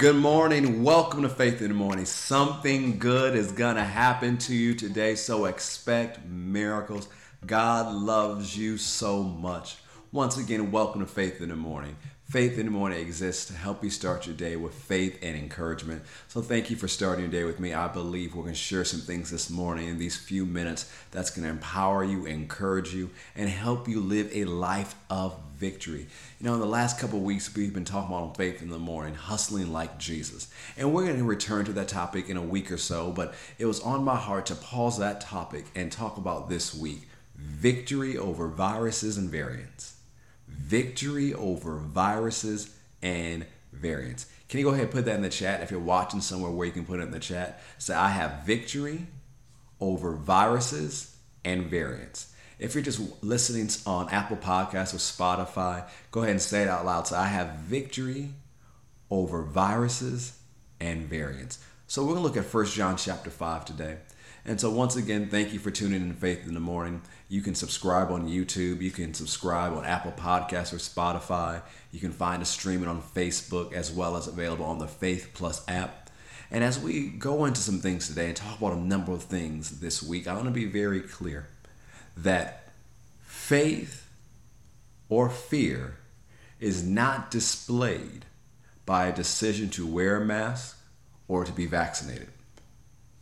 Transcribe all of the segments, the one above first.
Good morning. Welcome to Faith in the Morning. Something good is going to happen to you today, so expect miracles. God loves you so much. Once again, welcome to Faith in the Morning. Faith in the Morning exists to help you start your day with faith and encouragement. So, thank you for starting your day with me. I believe we're going to share some things this morning in these few minutes that's going to empower you, encourage you, and help you live a life of victory. You know, in the last couple weeks, we've been talking about faith in the morning, hustling like Jesus. And we're going to return to that topic in a week or so, but it was on my heart to pause that topic and talk about this week victory over viruses and variants victory over viruses and variants. Can you go ahead and put that in the chat if you're watching somewhere where you can put it in the chat? Say, I have victory over viruses and variants. If you're just listening on Apple Podcasts or Spotify, go ahead and say it out loud. Say, I have victory over viruses and variants. So we're going to look at 1 John chapter 5 today. And so, once again, thank you for tuning in Faith in the Morning. You can subscribe on YouTube. You can subscribe on Apple Podcasts or Spotify. You can find us streaming on Facebook as well as available on the Faith Plus app. And as we go into some things today and talk about a number of things this week, I want to be very clear that faith or fear is not displayed by a decision to wear a mask or to be vaccinated.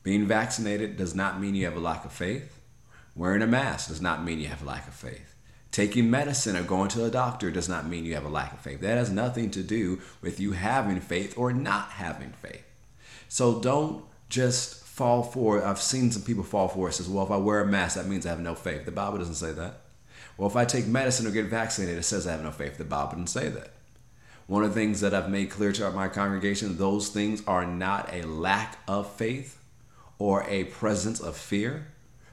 Being vaccinated does not mean you have a lack of faith. Wearing a mask does not mean you have a lack of faith. Taking medicine or going to a doctor does not mean you have a lack of faith. That has nothing to do with you having faith or not having faith. So don't just fall for it. I've seen some people fall for it. Says, well, if I wear a mask, that means I have no faith. The Bible doesn't say that. Well, if I take medicine or get vaccinated, it says I have no faith. The Bible doesn't say that. One of the things that I've made clear to my congregation, those things are not a lack of faith or a presence of fear,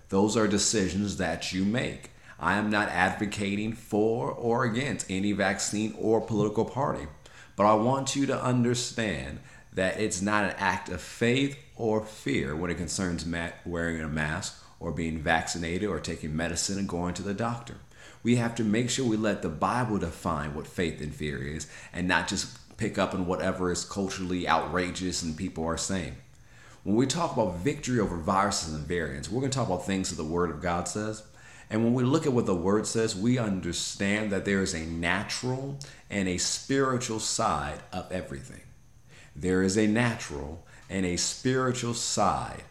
those are decisions that you make. I am not advocating for or against any vaccine or political party, but I want you to understand that it's not an act of faith or fear when it concerns wearing a mask or being vaccinated or taking medicine and going to the doctor. We have to make sure we let the Bible define what faith and fear is and not just pick up on whatever is culturally outrageous and people are saying. When we talk about victory over viruses and variants, we're going to talk about things that the Word of God says. And when we look at what the Word says, we understand that there is a natural and a spiritual side of everything. There is a natural and a spiritual side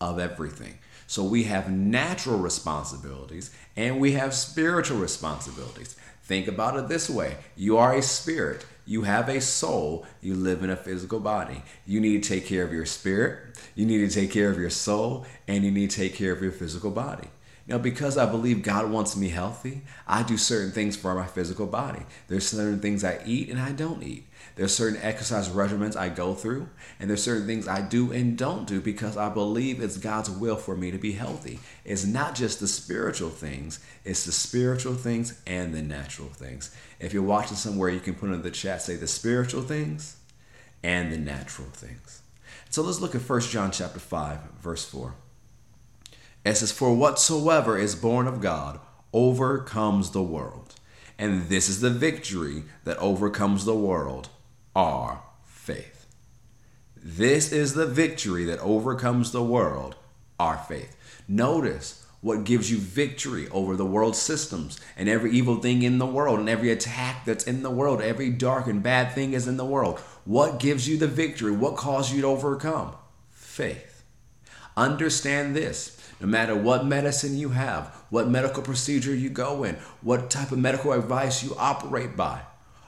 of everything. So we have natural responsibilities and we have spiritual responsibilities. Think about it this way you are a spirit. You have a soul, you live in a physical body. You need to take care of your spirit, you need to take care of your soul, and you need to take care of your physical body. Now, because I believe God wants me healthy, I do certain things for my physical body. There's certain things I eat and I don't eat. There's certain exercise regimens I go through, and there's certain things I do and don't do because I believe it's God's will for me to be healthy. It's not just the spiritual things, it's the spiritual things and the natural things. If you're watching somewhere, you can put in the chat, say the spiritual things and the natural things. So let's look at 1 John chapter 5, verse 4. It says, For whatsoever is born of God overcomes the world. And this is the victory that overcomes the world, our faith. This is the victory that overcomes the world, our faith. Notice what gives you victory over the world systems and every evil thing in the world and every attack that's in the world, every dark and bad thing is in the world. What gives you the victory? What causes you to overcome? Faith. Understand this no matter what medicine you have, what medical procedure you go in, what type of medical advice you operate by.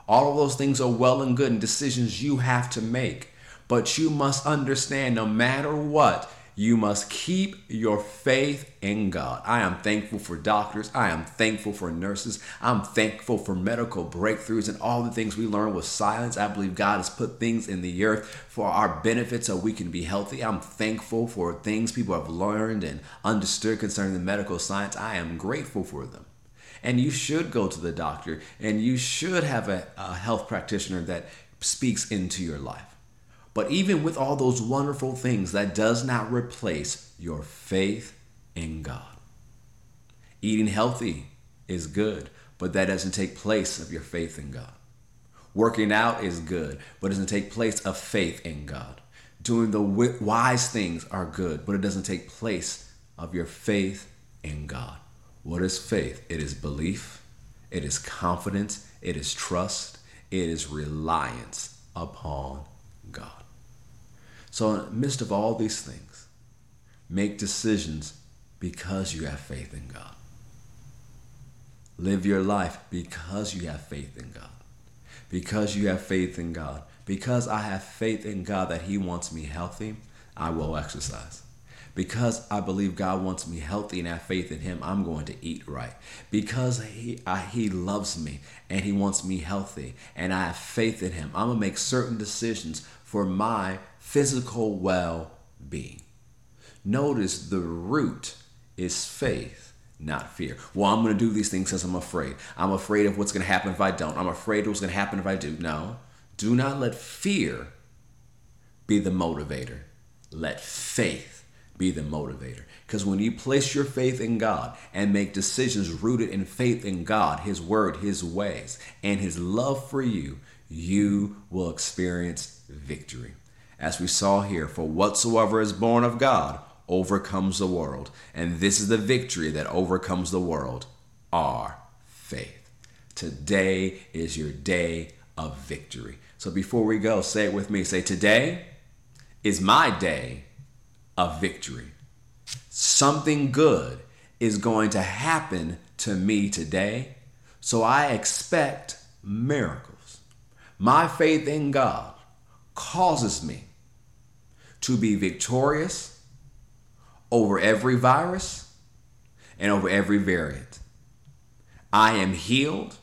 All of those things are well and good and decisions you have to make. But you must understand no matter what, you must keep your faith in God. I am thankful for doctors. I am thankful for nurses. I'm thankful for medical breakthroughs and all the things we learn with science. I believe God has put things in the earth for our benefit so we can be healthy. I'm thankful for things people have learned and understood concerning the medical science. I am grateful for them. And you should go to the doctor and you should have a, a health practitioner that speaks into your life. But even with all those wonderful things, that does not replace your faith in God. Eating healthy is good, but that doesn't take place of your faith in God. Working out is good, but it doesn't take place of faith in God. Doing the wise things are good, but it doesn't take place of your faith in God. What is faith? It is belief, it is confidence, it is trust, it is reliance upon God. So, in the midst of all these things, make decisions because you have faith in God. Live your life because you have faith in God. Because you have faith in God. Because I have faith in God that He wants me healthy, I will exercise. Because I believe God wants me healthy and have faith in Him, I'm going to eat right. Because He, I, he loves me and He wants me healthy and I have faith in Him, I'm going to make certain decisions for my physical well being. Notice the root is faith, not fear. Well, I'm going to do these things because I'm afraid. I'm afraid of what's going to happen if I don't. I'm afraid of what's going to happen if I do. No, do not let fear be the motivator. Let faith be the motivator. Because when you place your faith in God and make decisions rooted in faith in God, His Word, His ways, and His love for you, you will experience victory. As we saw here, for whatsoever is born of God overcomes the world. And this is the victory that overcomes the world our faith. Today is your day of victory. So before we go, say it with me. Say, Today is my day of victory. Something good is going to happen to me today. So I expect miracles. My faith in God causes me to be victorious over every virus and over every variant. I am healed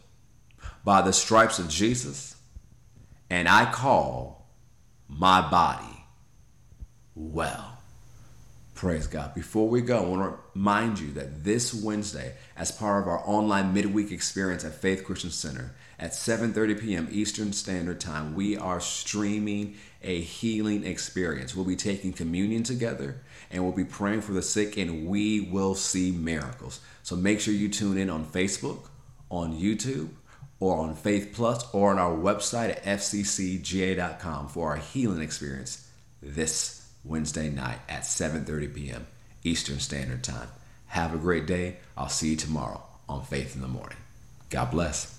by the stripes of Jesus, and I call my body well. Praise God. Before we go, I want to remind you that this Wednesday, as part of our online midweek experience at Faith Christian Center, at 7:30 p.m. Eastern Standard Time, we are streaming a healing experience. We'll be taking communion together and we'll be praying for the sick and we will see miracles. So make sure you tune in on Facebook, on YouTube, or on Faith Plus or on our website at fccga.com for our healing experience this Wednesday night at 7:30 p.m. Eastern Standard Time. Have a great day. I'll see you tomorrow on Faith in the Morning. God bless.